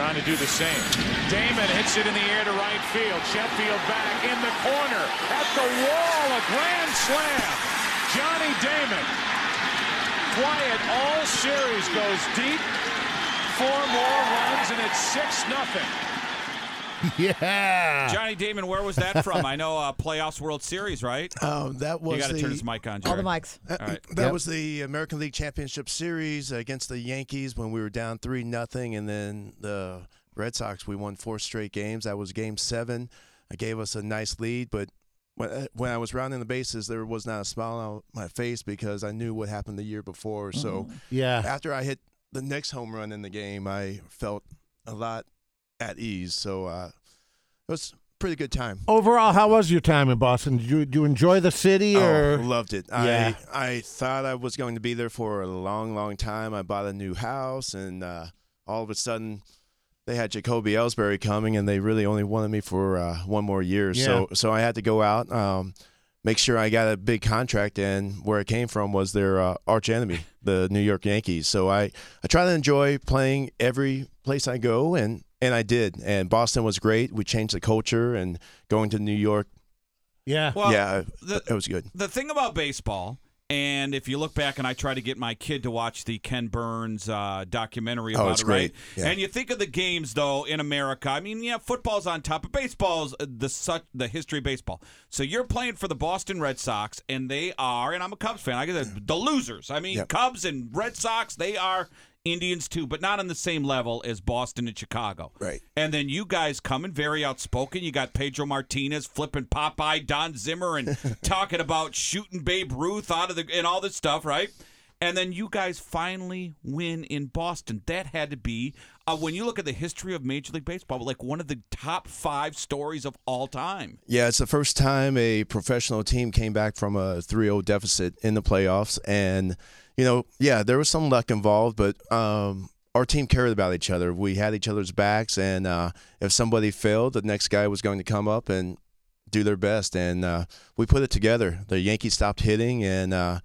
trying to do the same. Damon hits it in the air to right field. Sheffield back in the corner at the wall. A grand slam. Johnny Damon. Quiet all series goes deep. Four more runs and it's six nothing. Yeah. Johnny Damon, where was that from? I know uh, playoffs World Series, right? Um, that was You got to the, turn his mic on, All the mics. uh, All right. That Yep. was the American League Championship Series against the Yankees when we were down three nothing, and then the Red Sox we won four straight games. That was Game Seven. It gave us a nice lead, but when uh, when I was rounding the bases, there was not a smile on my face because I knew what happened the year before. So Yeah. after I hit the next home run in the game, I felt a lot at ease. So uh, it was pretty good time. Overall, how was your time in Boston? Did you, did you enjoy the city or? Oh, loved it. Yeah. I I thought I was going to be there for a long, long time. I bought a new house, and uh, all of a sudden, they had Jacoby Ellsbury coming, and they really only wanted me for uh, one more year. So so I had to go out, um, make sure I got a big contract, and where it came from was their uh, arch enemy, the New York Yankees. So I I try to enjoy playing every place I go, and and I did. And Boston was great. We changed the culture, and going to New York, yeah. Well, yeah, the- it was good. the thing about baseball, and if you look back, and I try to get my kid to watch the Ken Burns uh, documentary Oh, about it's it, right? great. Yeah. And you think of the games though in America. I mean, yeah, football's on top, but baseball's uh, the such the history of baseball. So you're playing for the Boston Red Sox, and they are, and I'm a Cubs fan. I get the, the losers. I mean, Yep. Cubs and Red Sox, they are. Indians too, but not on the same level as Boston and Chicago. Right. And then you guys coming very outspoken. You got Pedro Martinez flipping Popeye, Don Zimmer, and talking about shooting Babe Ruth out of the and all this stuff, right? And then you guys finally win in Boston. That had to be uh, when you look at the history of Major League Baseball, like one of the top five stories of all time. Yeah, it's the first time a professional team came back from a 3-0 deficit in the playoffs, and you know, yeah, there was some luck involved, but um, our team cared about each other. We had each other's backs, and uh, if somebody failed, the next guy was going to come up and do their best, and uh, we put it together. The Yankees stopped hitting, and uh,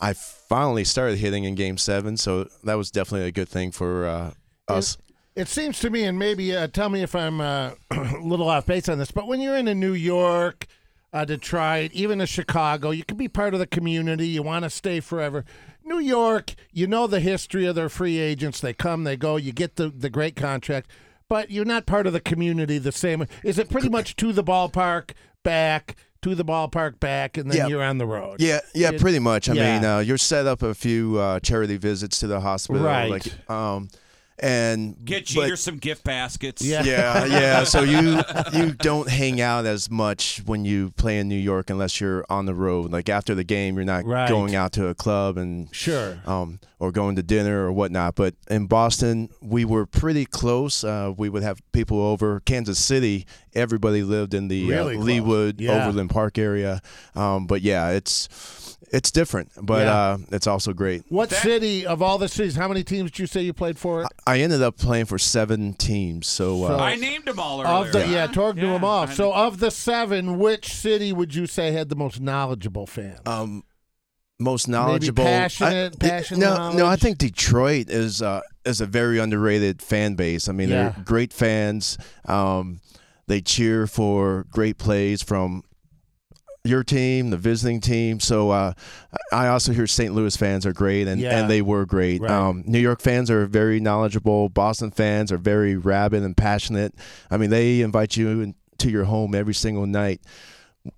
I finally started hitting in Game Seven, so that was definitely a good thing for uh, us. It seems to me, and maybe uh, tell me if I'm uh, a little off base on this, but when you're in a New York, uh, Detroit, even a Chicago, you can be part of the community. You want to stay forever. New York, you know the history of their free agents. They come, they go. You get the, the great contract, but you're not part of the community the same. Is it pretty much to the ballpark, back, to the ballpark, back, and then Yeah. you're on the road? Yeah, yeah, It- pretty much. I yeah. mean, uh, you're set up a few uh, charity visits to the hospital, Right. Like, um, and Get but- Jeter some gift baskets. Yeah. yeah, yeah. So you you don't hang out as much when you play in New York unless you're on the road. Like after the game, you're not Right. going out to a club and Sure. um, or going to dinner or whatnot. But in Boston, we were pretty close. Uh, we would have people over. Kansas City, everybody lived in the Really uh, close. Leawood, Yeah. Overland Park area. Um, but yeah, it's it's different, but Yeah. uh, it's also great. What That- city of all the cities? How many teams did you say you played for? I ended up playing for seven teams. So, So- uh, I named them all earlier. Of the yeah, Torg knew them all. I So of the seven, which city would you say had the most knowledgeable fans? um, most knowledgeable, passionate- I, passionate No, no, I think Detroit is uh, is a very underrated fan base. I mean, Yeah. they're great fans. Um, they cheer for great plays from your team, the visiting team. So uh, I also hear St. Louis fans are great, and, Yeah. and they were great. Right. Um, New York fans are very knowledgeable. Boston fans are very rabid and passionate. I mean, they invite you in, to your home every single night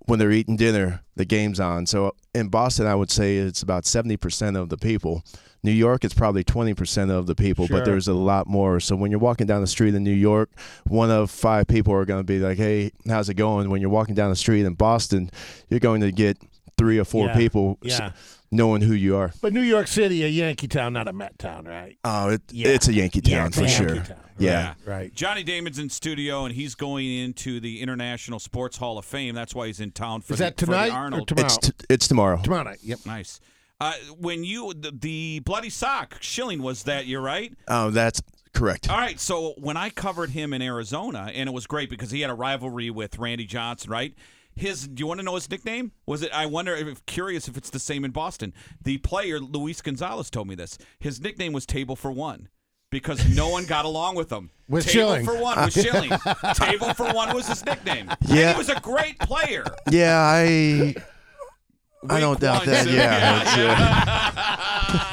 when they're eating dinner. The game's on. So in Boston, I would say it's about seventy percent of the people. New York, it's probably twenty percent of the people, Sure. but there's a lot more. So when you're walking down the street in New York, one of five people are going to be like, "Hey, how's it going?" When you're walking down the street in Boston, you're going to get three or four Yeah. people s- Yeah. knowing who you are. But New York City, a Yankee town, not a Met town, right? Oh, it, Yeah. it's a Yankee town it's for a sure. Town. Yeah. Right. Johnny Damon's in studio, and he's going into the International Sports Hall of Fame. That's why he's in town for Is the, that for the tonight or tomorrow? It's t- it's tomorrow. Tomorrow night. Yep. Nice. Uh, when you the, the bloody sock Schilling was that you're right. Oh, that's correct. All right. So when I covered him in Arizona, and it was great because he had a rivalry with Randy Johnson, right? His. Do you want to know his nickname? Was it? I wonder. If curious if it's the same in Boston. The player Luis Gonzalez told me this. His nickname was Table for One. because no one got along with him. With Table Schilling. for one was Schilling. Table for one was his nickname. And Yeah. he was a great player. Yeah, I I don't doubt that. so- Yeah, it's, uh,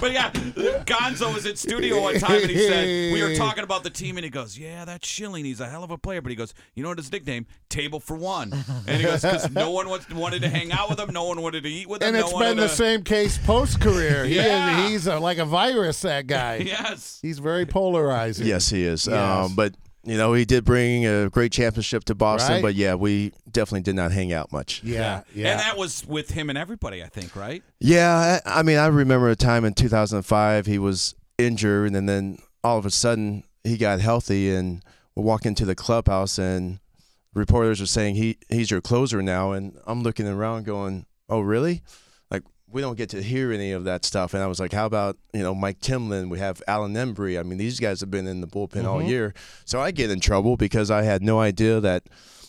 But yeah, Gonzo was in studio one time and he said we were talking about the team and he goes, "Yeah, that's Schilling. He's a hell of a player." But he goes, "You know what his nickname? Table for one." And he goes, "Because no one wants, wanted to hang out with him, no one wanted to eat with him, And no it's one been the to- same case post career. He Yeah. is, he's a, like a virus, that guy. Yes. He's very polarizing. yes, he is. Yes. Um, but you know, he did bring a great championship to Boston. Right. But yeah, we definitely did not hang out much. Yeah, yeah. And that was with him and everybody, I think, right? Yeah, I, I mean, I remember a time in 2005 he was injured, and then all of a sudden he got healthy, and we walk into the clubhouse, and reporters are saying he he's your closer now, and I'm looking around going, oh really? We don't get to hear any of that stuff, and I was like, how about you know Mike Timlin? We have Alan Embree. I mean, these guys have been in the bullpen all year, so I get in trouble because I had no idea that.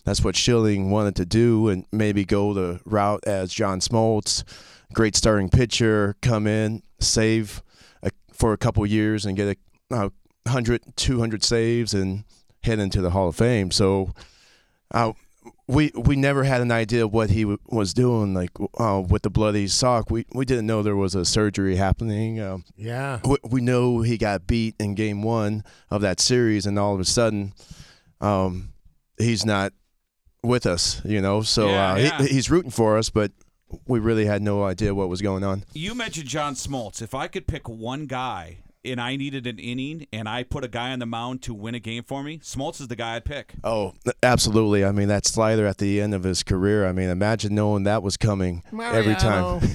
That's what Schilling wanted to do, and maybe go the route as John Smoltz, great starting pitcher, come in, save a, for a couple years, and get a uh, 100, 200 saves, and head into the Hall of Fame. So, uh, we we never had an idea what he w- was doing, like uh, with the bloody sock. We we didn't know there was a surgery happening. Um, yeah. we, we know he got beat in game one of that series, and all of a sudden, um, he's not with us. You know, so Yeah, uh, yeah. He, he's rooting for us, but we really had no idea what was going on. You mentioned John Smoltz. If I could pick one guy and I needed an inning and I put a guy on the mound to win a game for me, Smoltz is the guy I'd pick. Oh, absolutely. I mean, that slider at the end of his career. I mean, imagine knowing that was coming every time.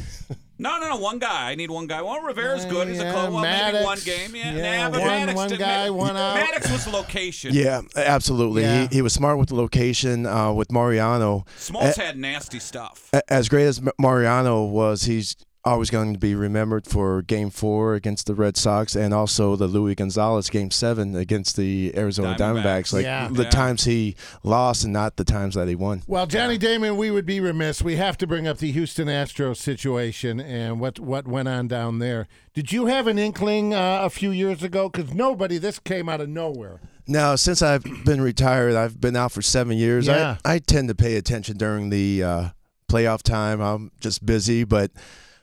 No, no, no. One guy. I need one guy. Well, Rivera's good. He's a Yeah, close. Well, maybe one game. Yeah, Yeah, nah, but one- Maddux one guy, Ma- one out. Maddux was location. Yeah, absolutely. Yeah. He, he was smart with the location. Uh, with Mariano, Smoltz A- had nasty stuff. A- as great as Mariano was, he's always going to be remembered for Game Four against the Red Sox, and also the Luis Gonzalez Game Seven against the Arizona Diamondbacks. Diamondbacks. Like Yeah. the Yeah. times he lost, and not the times that he won. Well, Johnny Damon, we would be remiss. We have to bring up the Houston Astros situation and what what went on down there. Did you have an inkling uh, a few years ago? Because nobody, this came out of nowhere. Now, since I've been retired, I've been out for seven years. Yeah. I, I tend to pay attention during the uh, playoff time. I'm just busy, but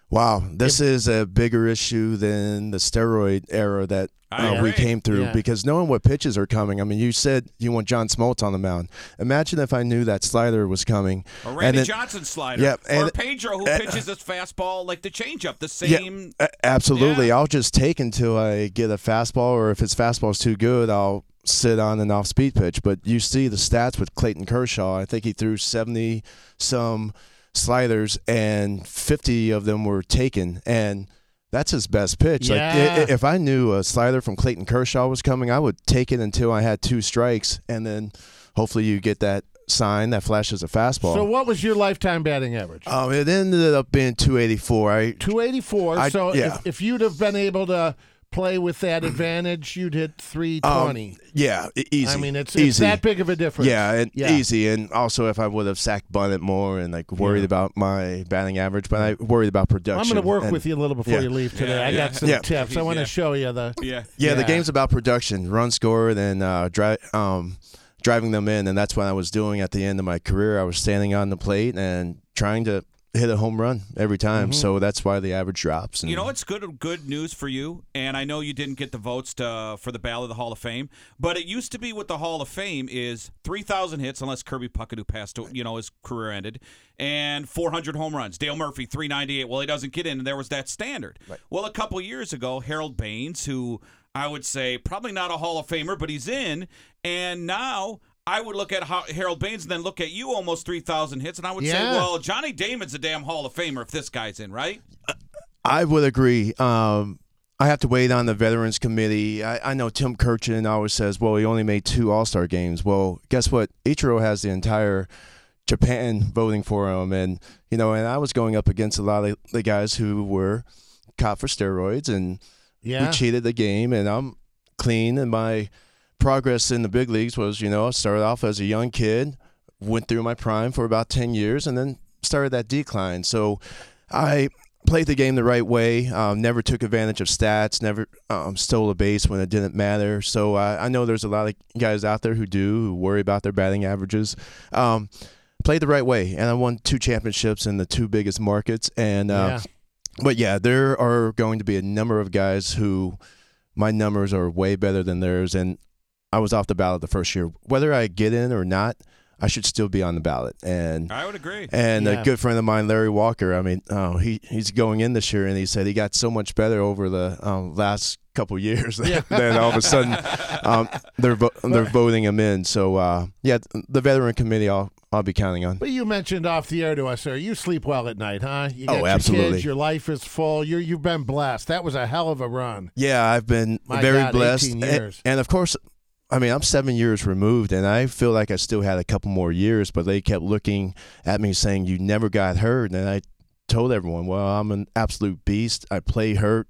wow, this is a bigger issue than the steroid era that uh, we came through Yeah. because knowing what pitches are coming. I mean, you said you want John Smoltz on the mound. Imagine if I knew that slider was coming. Or and Randy then- Johnson slider. Yep, or and- Pedro, who uh, pitches his fastball like the changeup, the same. a- absolutely. Yeah. I'll just take until I get a fastball, or if his fastball's too good, I'll sit on an off speed pitch. But you see the stats with Clayton Kershaw. I think he threw 70 some sliders, and 50 of them were taken. And that's his best pitch. Yeah. i- if I knew a slider from Clayton Kershaw was coming, I would take it until I had two strikes, and then hopefully you get that sign that flashes a fastball. So, what was your lifetime batting average? um, it ended up being 284. I 284. I- so, yeah. if, if you'd have been able to play with that advantage, you'd hit 320. Um, yeah, easy. I mean, it's, easy. it's that big of a difference. Yeah, and Yeah. easy. And also, if I would have sacked bunted more and like worried Yeah. about my batting average, but I worried about production. I'm going to work and- with you a little before Yeah. you leave today. Yeah, I yeah. got some Yeah. tips. I want to Yeah. show you the. Yeah. Yeah, the game's about production, run score, and uh, dri- um, driving them in, and that's what I was doing at the end of my career. I was standing on the plate and trying to hit a home run every time. So mm-hmm. that's why the average drops. And You know it's good good news for you, and I know you didn't get the votes to, for the Ballot of the Hall of Fame, but it used to be with the Hall of Fame is three thousand hits, unless Kirby Puckett, who passed, you know, his career ended, and four hundred home runs. Dale Murphy, three ninety eight. Well, he doesn't get in, and there was that standard. Well, a couple years ago, Harold Baines, who I would say probably not a Hall of Famer, but he's in, and now. I would look at Harold Baines and then look at you almost 3,000 hits, and I would say, well, Johnny Damon's a damn Hall of Famer if this guy's in, right? I would agree. Um, I have to wait on the Veterans Committee. I, I know Tim Kurkjian always says, well, he only made two All Star games. Well, guess what? Ichiro has the entire Japan voting for him. And, you know, and I was going up against a lot of the guys who were caught for steroids and Yeah. we cheated the game. And I'm clean. And my progress in the big leagues was, you know, I started off as a young kid, went through my prime for about 10 years, and then started that decline. So I played the game the right way. Um, never took advantage of stats. Never um, stole a base when it didn't matter. So uh, I know there's a lot of guys out there who do who worry about their batting averages. Um, played the right way, and I won two championships in the two biggest markets. And uh, Yeah. but yeah, there are going to be a number of guys who my numbers are way better than theirs, and I was off the ballot the first year. Whether I get in or not, I should still be on the ballot. And I would agree. and Yeah. a good friend of mine, Larry Walker. I mean, oh, he he's going in this year, and he said he got so much better over the um, last couple years. Yeah. then all of a sudden, um, they're vo- they're voting him in. So uh, yeah, the veteran committee, I'll I'll be counting on. But you mentioned off the air to us, sir. You sleep well at night, huh? You Oh, got your absolutely. Kids, your life is full. You're you've been blessed. That was a hell of a run. Yeah, I've been My very God, blessed, 18 And- years. And, of course, I mean, I'm seven years removed, and I feel like I still had a couple more years. But they kept looking at me, saying, "You never got hurt," and I told everyone, "Well, I'm an absolute beast. I play hurt.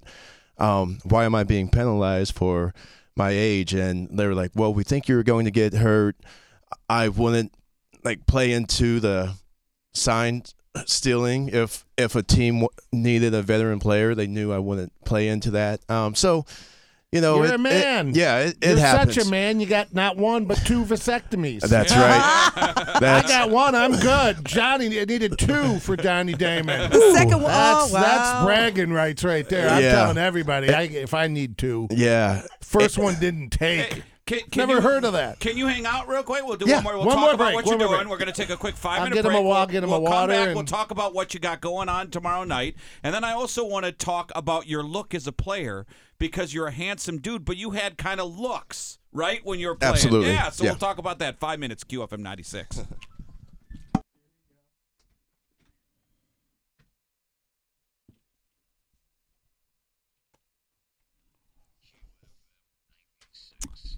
Um, why am I being penalized for my age?" And they were like, "Well, we think you're going to get hurt. I wouldn't like play into the sign stealing if if a team needed a veteran player they knew i wouldn't play into that um so you know You're it- a it- man. yeah it, it You're happens such a man. You got not one but two vasectomies. that's right I got one. I'm good. Johnny needed two for Johnny Damon. The second one. That's oh, wow. that's bragging rights right there. I'm Yeah. telling everybody. I, if I need two, yeah first one didn't take. Can, can Never you- heard of that. Can you hang out real quick? We'll do Yeah, one more. We'll one talk more about break, what one you're doing. break. We're going to take a quick 5 I'll minute get him break. a wa- We'll- get him a we'll come water back. and- We'll talk about what you got going on tomorrow night, and then I also want to talk about your look as a player because you're a handsome dude, but you had kind of looks right when you were playing. Absolutely. Yeah. So Yeah. we'll talk about that. Five minutes. QFM ninety six.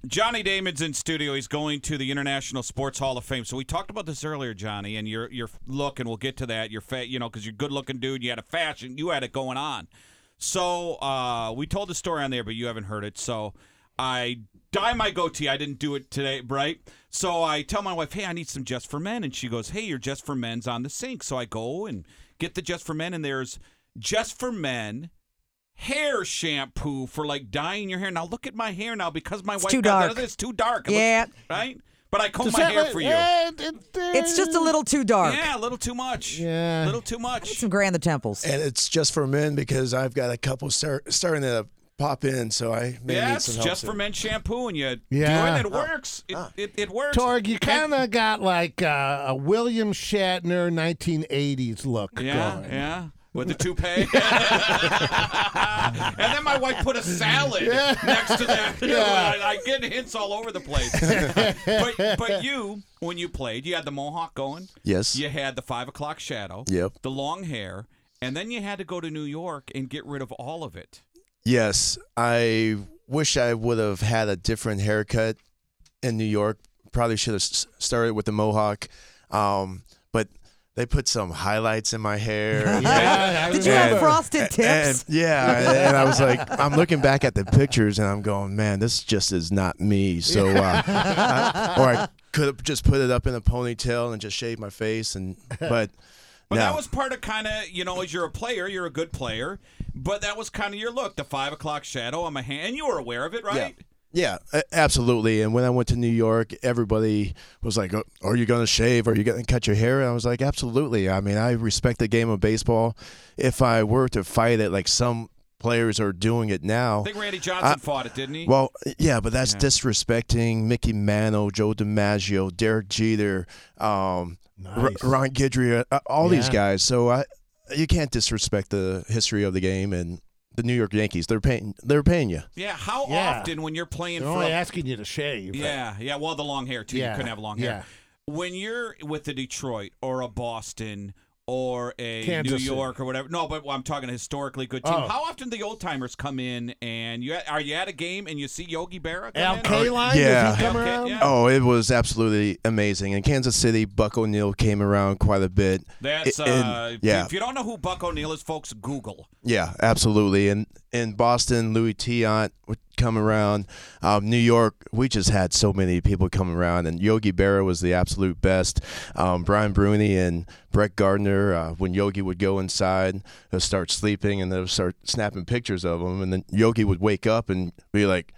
Johnny Damon's in studio. He's going to the International Sports Hall of Fame. So we talked about this earlier, Johnny, and your your look, and we'll get to that. Your fat, you know, because you're a good looking dude. You had a fashion. You had it going on. So uh, we told the story on there, but you haven't heard it. So I dye my goatee. I didn't do it today, right? So I tell my wife, "Hey, I need some Just for Men," and she goes, "Hey, your Just for Men's on the sink." So I go and get the Just for Men, and there's Just for Men hair shampoo for like dyeing your hair. Now look at my hair now because my wife too got dark. It's too dark. It Yeah. looks- right. But I comb Does my hair like- for you. it- it- It's just a little too dark. Yeah, a little too much. Yeah. a little too much. Some gray in the temples. and it's just for men because I've got a couple start, starting to pop in, so I may Yeah, need some help. just for men shampoo, and you Yeah. do it, it works. It, it, it works. Torg, you kind of got like uh, a William Shatner 1980s look. Yeah, going. yeah. With the toupee. and then my wife put a salad next to that. Yeah. I, I get hints all over the place. but, but you, when you played, you had the mohawk going. yes You had the five o'clock shadow. Yep. The long hair. And then you had to go to New York and get rid of all of it. yes i wish i would have had a different haircut in new york probably should have started with the mohawk um but they put some highlights in my hair Yeah, I Did you remember. have frosted tips? and- yeah, and I was like, I'm looking back at the pictures, and I'm going, man, this just is not me. So, uh, I- or I could have just put it up in a ponytail and just shaved my face, and but. But no. that was part of kind of, you know, as you're a player, you're a good player. But that was kind of your look, the five o'clock shadow on my hand. And you were aware of it, right? Yeah, a- absolutely. And when I went to New York, everybody was like, "Oh, "Are you going to shave? Are you going to cut your hair?" And I was like, "Absolutely." I mean, I respect the game of baseball. If I were to fight it like some players are doing it now, I think Randy Johnson I- fought it, didn't he? Well, yeah, but that's Yeah. disrespecting Mickey Mantle, Joe DiMaggio, Derek Jeter, um, Nice. Ron Guidry, uh, all these guys. So I, you can't disrespect the history of the game and the New York Yankees. They're paying. They're paying you. yeah. How Yeah. often when you're playing They're for only a- asking you to shave. Yeah, yeah. Well, the long hair too. Yeah, You couldn't have long hair. When you're with the Detroit or a Boston or a Kansas New City. York or whatever. No, but I'm talking a historically good team. Oh. How often the old timers come in and you are you at a game and you see Yogi Berra? Come Al? Kaline, yeah. does he come Al yeah. Oh, it was absolutely amazing. In Kansas City, Buck O'Neill came around quite a bit. That's I- and- uh, yeah. If you don't know who Buck O'Neill is, folks, Google. Yeah, absolutely. And in Boston, Luis Tiant come around. Um, New York, we just had so many people come around, and Yogi Berra was the absolute best. Um, Brian Bruney and Brett Gardner, uh, when Yogi would go inside, they'll start sleeping, and they'll start snapping pictures of him, and then Yogi would wake up and be like,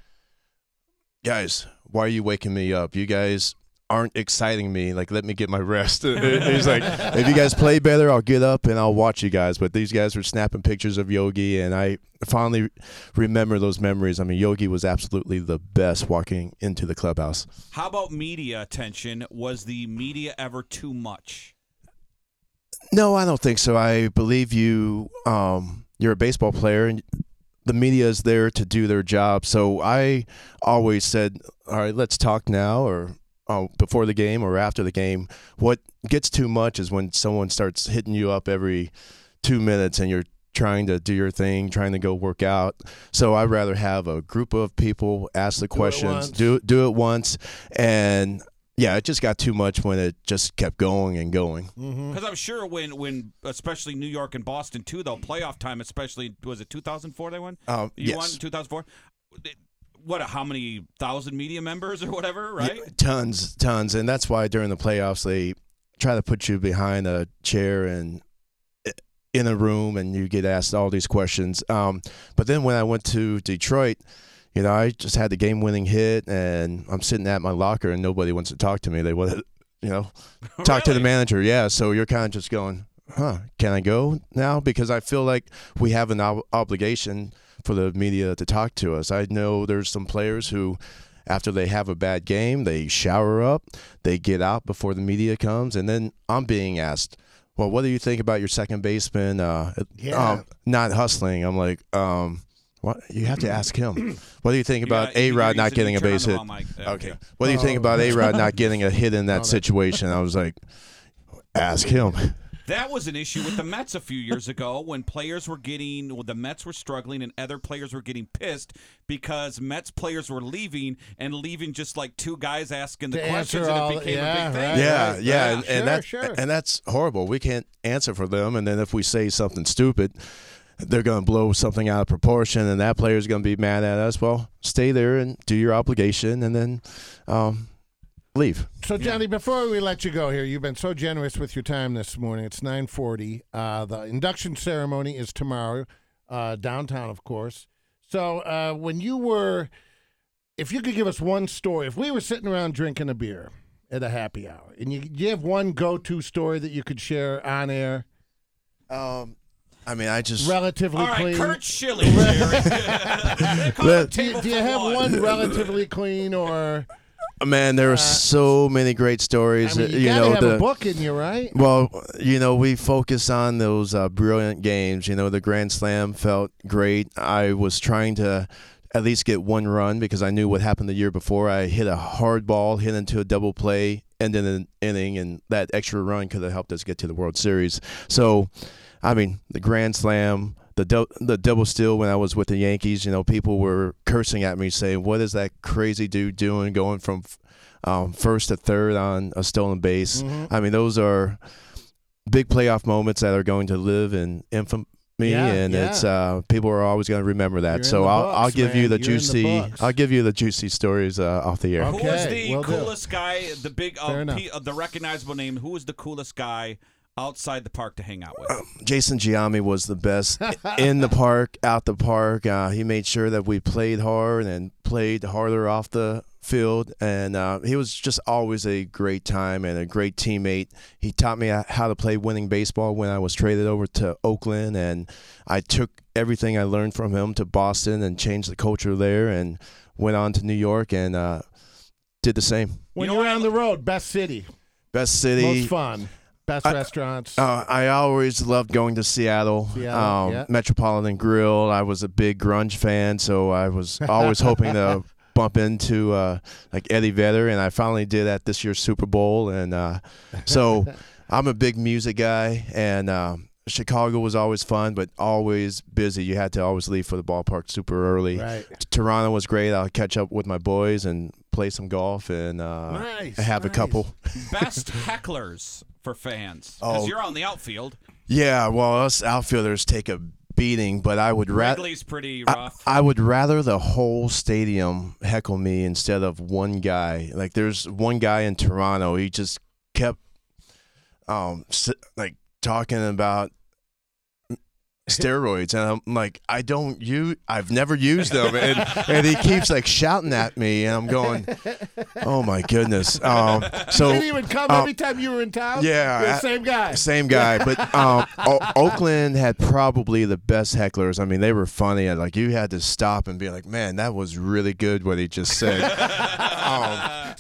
"Guys, why are you waking me up? You guys." Aren't exciting me. Like, let me get my rest. He's like, if you guys play better, I'll get up and I'll watch you guys. But these guys were snapping pictures of Yogi, and I finally remember those memories. I mean, Yogi was absolutely the best walking into the clubhouse. How about media attention? Was the media ever too much? No, I don't think so. I believe you. Um, you're a baseball player, and the media is there to do their job. So I always said, "All right, let's talk now," or uh, before the game or after the game. What gets too much is when someone starts hitting you up every two minutes and you're trying to do your thing, trying to go work out. So I'd rather have a group of people ask the questions, once. do do it once, and yeah, it just got too much when it just kept going and going. Because I'm sure when, when especially New York and Boston too, though playoff time, especially was it 2004 they won? Um, you yes. won 2004. What? How many thousand media members or whatever? Right? Yeah, tons, tons, and that's why during the playoffs they try to put you behind a chair and in a room, and you get asked all these questions. Um, but then when I went to Detroit, you know, I just had the game-winning hit, and I'm sitting at my locker, and nobody wants to talk to me. They want to, you know, talk to the manager. Yeah, so you're kind of just going, huh? Can I go now? Because I feel like we have an ob- obligation for the media to talk to us. I know there's some players who, after they have a bad game, they shower up, they get out before the media comes, and then I'm being asked, "Well, what do you think about your second baseman uh, Yeah. um, not hustling?" I'm like, um, "What? You have to ask him. What do you think You about A Rod not getting a base hit?" mic. Okay. What do you think about A Rod not getting a hit in that situation? I was like, "Ask him." That was an issue with the Mets a few years ago when players were getting, well, the Mets were struggling and other players were getting pissed because Mets players were leaving and leaving just like two guys asking the To questions and all- it became yeah, a big thing. right. yeah, yeah, and, Sure, and that's sure. and that's horrible. We can't answer for them, and then if we say something stupid, they're going to blow something out of proportion, and that player's going to be mad at us. Well, stay there and do your obligation, and then um, leave. So, Johnny, before we let you go here, you've been so generous with your time this morning. It's 940. Uh, the induction ceremony is tomorrow, uh, downtown, of course. So, uh, when you were, if you could give us one story, if we were sitting around drinking a beer at a happy hour, and you, you have one go-to story that you could share on air, Um, I mean, I just relatively All right, clean. Curt Schilling, Jerry. Do, you, do you have one. one relatively clean, or man, there are so many great I stories. mean, that, you, gotta know, have the, a book in you, right? Well, you know, we focus on those uh, brilliant games. You know, the Grand Slam felt great. I was trying to at least get one run because I knew what happened the year before. I hit a hard ball, hit into a double play, ended an inning, and that extra run could have helped us get to the World Series. So, I mean, the Grand Slam. The, dou- the double steal when I was with the Yankees, you know, people were cursing at me saying, "What is that crazy dude doing, going from um, first to third on a stolen base?" I mean, those are big playoff moments that are going to live in infamy, Yeah, and yeah. it's uh, people are always going to remember that. You're so I'll, books, I'll give you the You're in the juicy. I'll give you the juicy stories uh, off the air. Okay. Who was the will do. coolest guy? The big, uh. P, uh, the recognizable name. Who was the coolest guy outside the park to hang out with? Jason Giambi was the best in the park, out the park. Uh, he made sure that we played hard and played harder off the field, and uh, he was just always a great time and a great teammate. He taught me how to play winning baseball when I was traded over to Oakland, and I took everything I learned from him to Boston and changed the culture there, and went on to New York and uh, did the same. When You know you are on the road, best city, Best city. most fun, best restaurants. Uh, I always loved going to Seattle, Seattle, um, yeah. Metropolitan Grill. I was a big grunge fan, so I was always hoping to bump into uh, like Eddie Vedder, and I finally did at this year's Super Bowl. And uh, so I'm a big music guy, and um, Chicago was always fun, but always busy. You had to always leave for the ballpark super early. Right. Toronto was great. I'll catch up with my boys and play some golf and uh, Nice, have a couple. Best hecklers for fans. Because Oh. you're on the outfield. Yeah, well, us outfielders take a beating, but I would rather. Wrigley's pretty rough. I would rather the whole stadium heckle me instead of one guy. Like there's one guy in Toronto. He just kept um s- like talking about steroids and I'm like I don't use I've never used them and, and he keeps like shouting at me and I'm going oh my goodness um so he would come um, every time you were in town? yeah, I- same guy. same guy, but um, o- Oakland had probably the best hecklers. I mean, they were funny. Like you had to stop and be like, "Man, that was really good what he just said."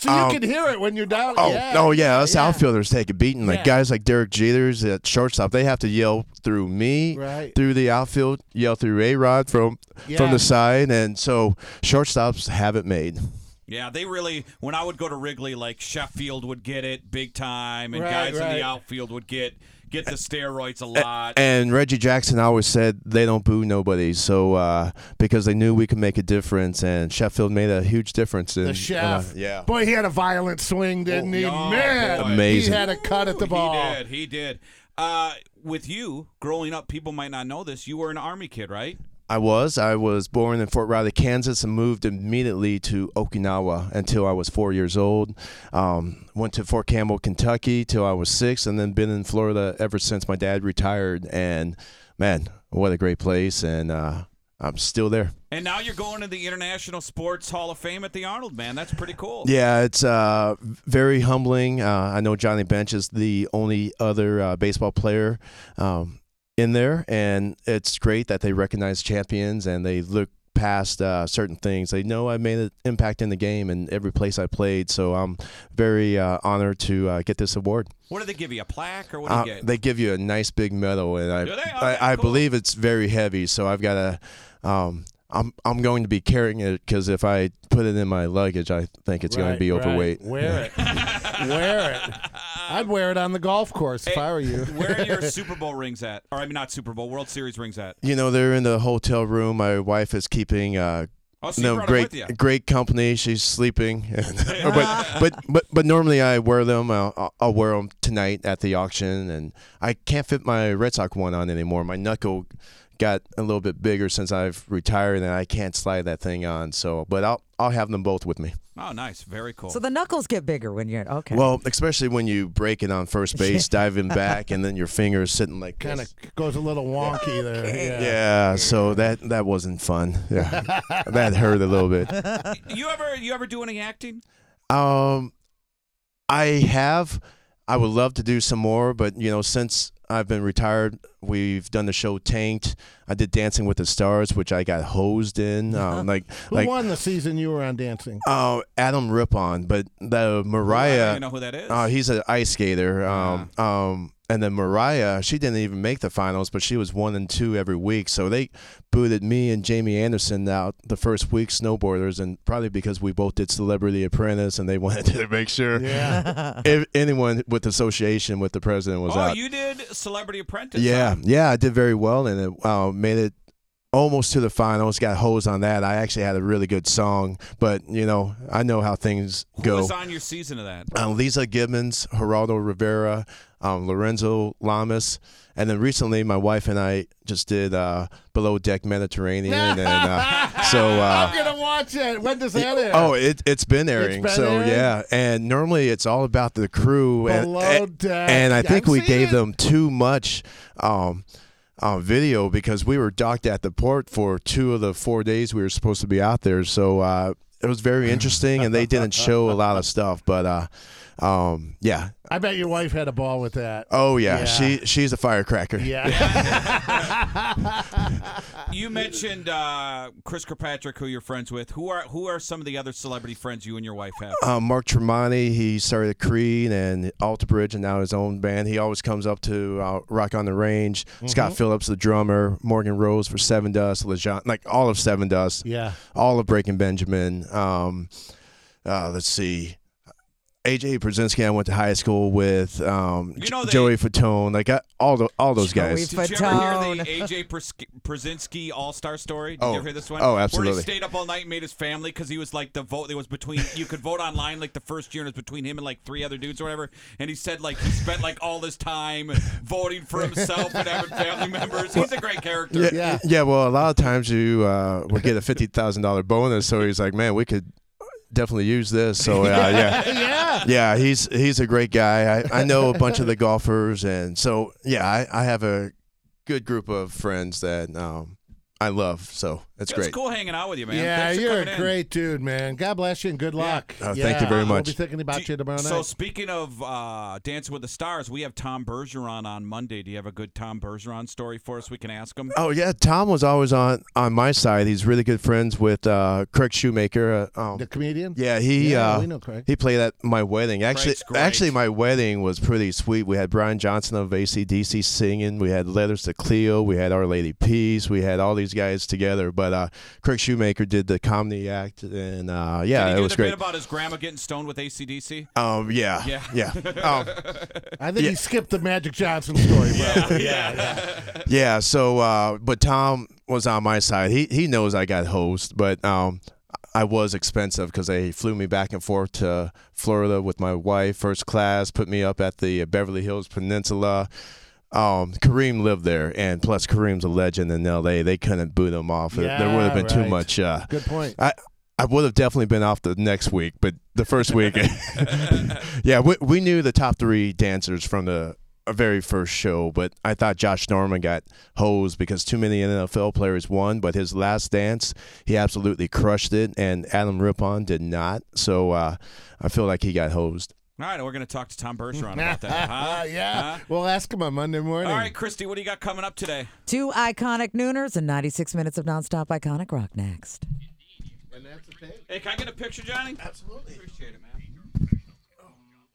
So you um, can hear it when you're down. Oh, yeah. oh yeah, us yeah. outfielders take a beating. Like Yeah. guys like Derek Jeters at shortstop, they have to yell through me, Right. through the outfield, yell through A Rod from Yeah. from the side, and so shortstops have it made. Yeah, they really. When I would go to Wrigley, like Sheffield would get it big time, and Right, guys in the outfield would get get the steroids a lot. And Reggie Jackson always said they don't boo nobody, so uh, because they knew we could make a difference, and Sheffield made a huge difference. In, The in, chef. uh, yeah. Boy, he had a violent swing, didn't Oh, he? yeah, Man, boy. Amazing. He had a cut at the ball. He did. He did. Uh, with you growing up, people might not know this. You were an army kid, right? I was. I was born in Fort Riley, Kansas, and moved immediately to Okinawa until I was four years old. Um, went to Fort Campbell, Kentucky, till I was six, and then been in Florida ever since my dad retired. And man, what a great place! And uh, I'm still there. And now you're going to the International Sports Hall of Fame at the Arnold, man. That's pretty cool. Yeah, it's uh, very humbling. Uh, I know Johnny Bench is the only other uh, baseball player um, in there, and it's great that they recognize champions and they look past uh, certain things. They know I made an impact in the game in every place I played, so I'm very uh, honored to uh, get this award. What do they give you? A plaque or what do Uh, you get? they give you a nice big medal, and I Okay, I, I cool. believe it's very heavy, so I've got to. Um, I'm I'm going to be carrying it because if I put it in my luggage, I think it's going to be right. overweight. Wear it. wear it. I'd wear it on the golf course if I were you. Where are your Super Bowl rings at? Or I mean, not Super Bowl, World Series rings at? You know, they're in the hotel room. My wife is keeping uh, Oh, so no great great company. She's sleeping, but but but but normally I wear them. I'll, I'll- I'll wear them tonight at the auction, and I can't fit my Red Sox one on anymore. My knuckle got a little bit bigger since I've retired, and I can't slide that thing on. So, but I'll I'll have them both with me. Oh, nice. Very cool. So the knuckles get bigger when you're okay. Well, especially when you break it on first base, diving back, and then your fingers sitting like Kind of goes a little wonky there. Yeah. Yeah, so that that wasn't fun. Yeah, that hurt a little bit. you ever you ever do any acting? Um, I have. I would love to do some more, but you know, since I've been retired, we've done the show Tanked. I did Dancing with the Stars, which I got hosed in. Um, like Who like won the season you were on dancing? uh, Adam Rippon, but the I don't Mirai. even know who that is. Uh, he's an ice skater. Um, um, and then Mirai, she didn't even make the finals, but she was one and two every week. So they booted me and Jamie Anderson out the first week, snowboarders, and probably because we both did Celebrity Apprentice, and they wanted to make sure Yeah. if anyone with association with the president was out. oh, out. you did Celebrity Apprentice. yeah, huh? yeah, I did very well, and it uh, made it almost to the finals. Got hosed on that. I actually had a really good song, but you know, I know how things Who go. was on your season of that? uh, Leeza Gibbons, Geraldo Rivera, um, Lorenzo Lamas, and then recently my wife and I just did uh, Below Deck Mediterranean, and uh, so. Uh, I'm gonna watch it. When does that air? Oh, it, it's been airing. been so airing? yeah, and normally it's all about the crew, and Below and, Deck. and I think I've we gave it. them too much. Um, uh, video because we were docked at the port for two of the four days we were supposed to be out there. So uh, it was very interesting, and they didn't show a lot of stuff. But uh, um, yeah, I bet your wife had a ball with that. oh yeah, Yeah. she she's a firecracker. Yeah. You mentioned uh, Chris Kirkpatrick, who you're friends with. Who are who are some of the other celebrity friends you and your wife have? Um, Mark Tremonti, he started Creed and Alter Bridge and now his own band. He always comes up to uh, Rock on the Range. Mm-hmm. Scott Phillips, the drummer. Morgan Rose for Seven Dust. Lajon, like all of Sevendust. yeah. All of Breaking Benjamin. Um, uh, let's see. AJ Pierzynski, I went to high school with. Um, You know they- Joey Fatone, like I, all the all those Joey guys. Fa- Did you ever hear Fatone. the AJ Pers- Pierzynski All Star story? Did Oh. you ever hear this one? Oh, absolutely. Where he stayed up all night and made his family because he was like the vote. It was between you could vote online like the first year and it was between him and like three other dudes or whatever. And he said like he spent like all this time voting for himself and having family members. He's a great character. Yeah, Yeah. yeah. Well, a lot of times you uh, would get a fifty thousand dollar bonus, so he's like, "Man, we could definitely use this." So uh, yeah, yeah. yeah, he's he's a great guy. I, I know a bunch of the golfers, and so yeah, I, I have a good group of friends that um, I love. So it's It's great. cool hanging out with you, man. Yeah, Thanks you're coming a in. great dude, man. God bless you and good luck. Oh, thank Yeah, you very much. We'll be thinking about Do- you tomorrow night. So speaking of uh, Dancing with the Stars, we have Tom Bergeron on Monday. Do you have a good Tom Bergeron story for us? We can ask him. Oh yeah, Tom was always on on my side. He's really good friends with uh, Craig Shoemaker. Uh, um, the comedian? yeah, he Yeah, uh, we know Craig. he played at my wedding. Actually, actually, my wedding was pretty sweet. We had Brian Johnson of ACDC singing. We had Letters to Cleo. We had Our Lady Peace. We had all these guys together. But uh, Craig Shoemaker did the comedy act, and uh, yeah, Did he it do was the great. about his grandma getting stoned with ACDC? um, yeah, Yeah. yeah, um, I think he skipped the Magic Johnson story, bro. yeah. Yeah, so, uh, but Tom was on my side. He he knows I got host, but um, I was expensive because they flew me back and forth to Florida with my wife, first class, put me up at the Beverly Hills Peninsula. Um, Kareem lived there, and plus Kareem's a legend in L.A. They couldn't boot him off. Yeah, there would have been too much. Uh, Good point. I I would have definitely been off the next week, but the first week, yeah, we, we knew the top three dancers from the very first show, but I thought Josh Norman got hosed because too many NFL players won. But his last dance, he absolutely crushed it, and Adam Rippon did not. So uh, I feel like he got hosed. All right, we're going to talk to Tom Bergeron about that. Huh? Uh, yeah. Huh? We'll ask him on Monday morning. All right, Christy, what do you got coming up today? Two iconic nooners and 96 minutes of nonstop iconic rock next. Hey, can I get a picture, Johnny? Absolutely. Appreciate it, man.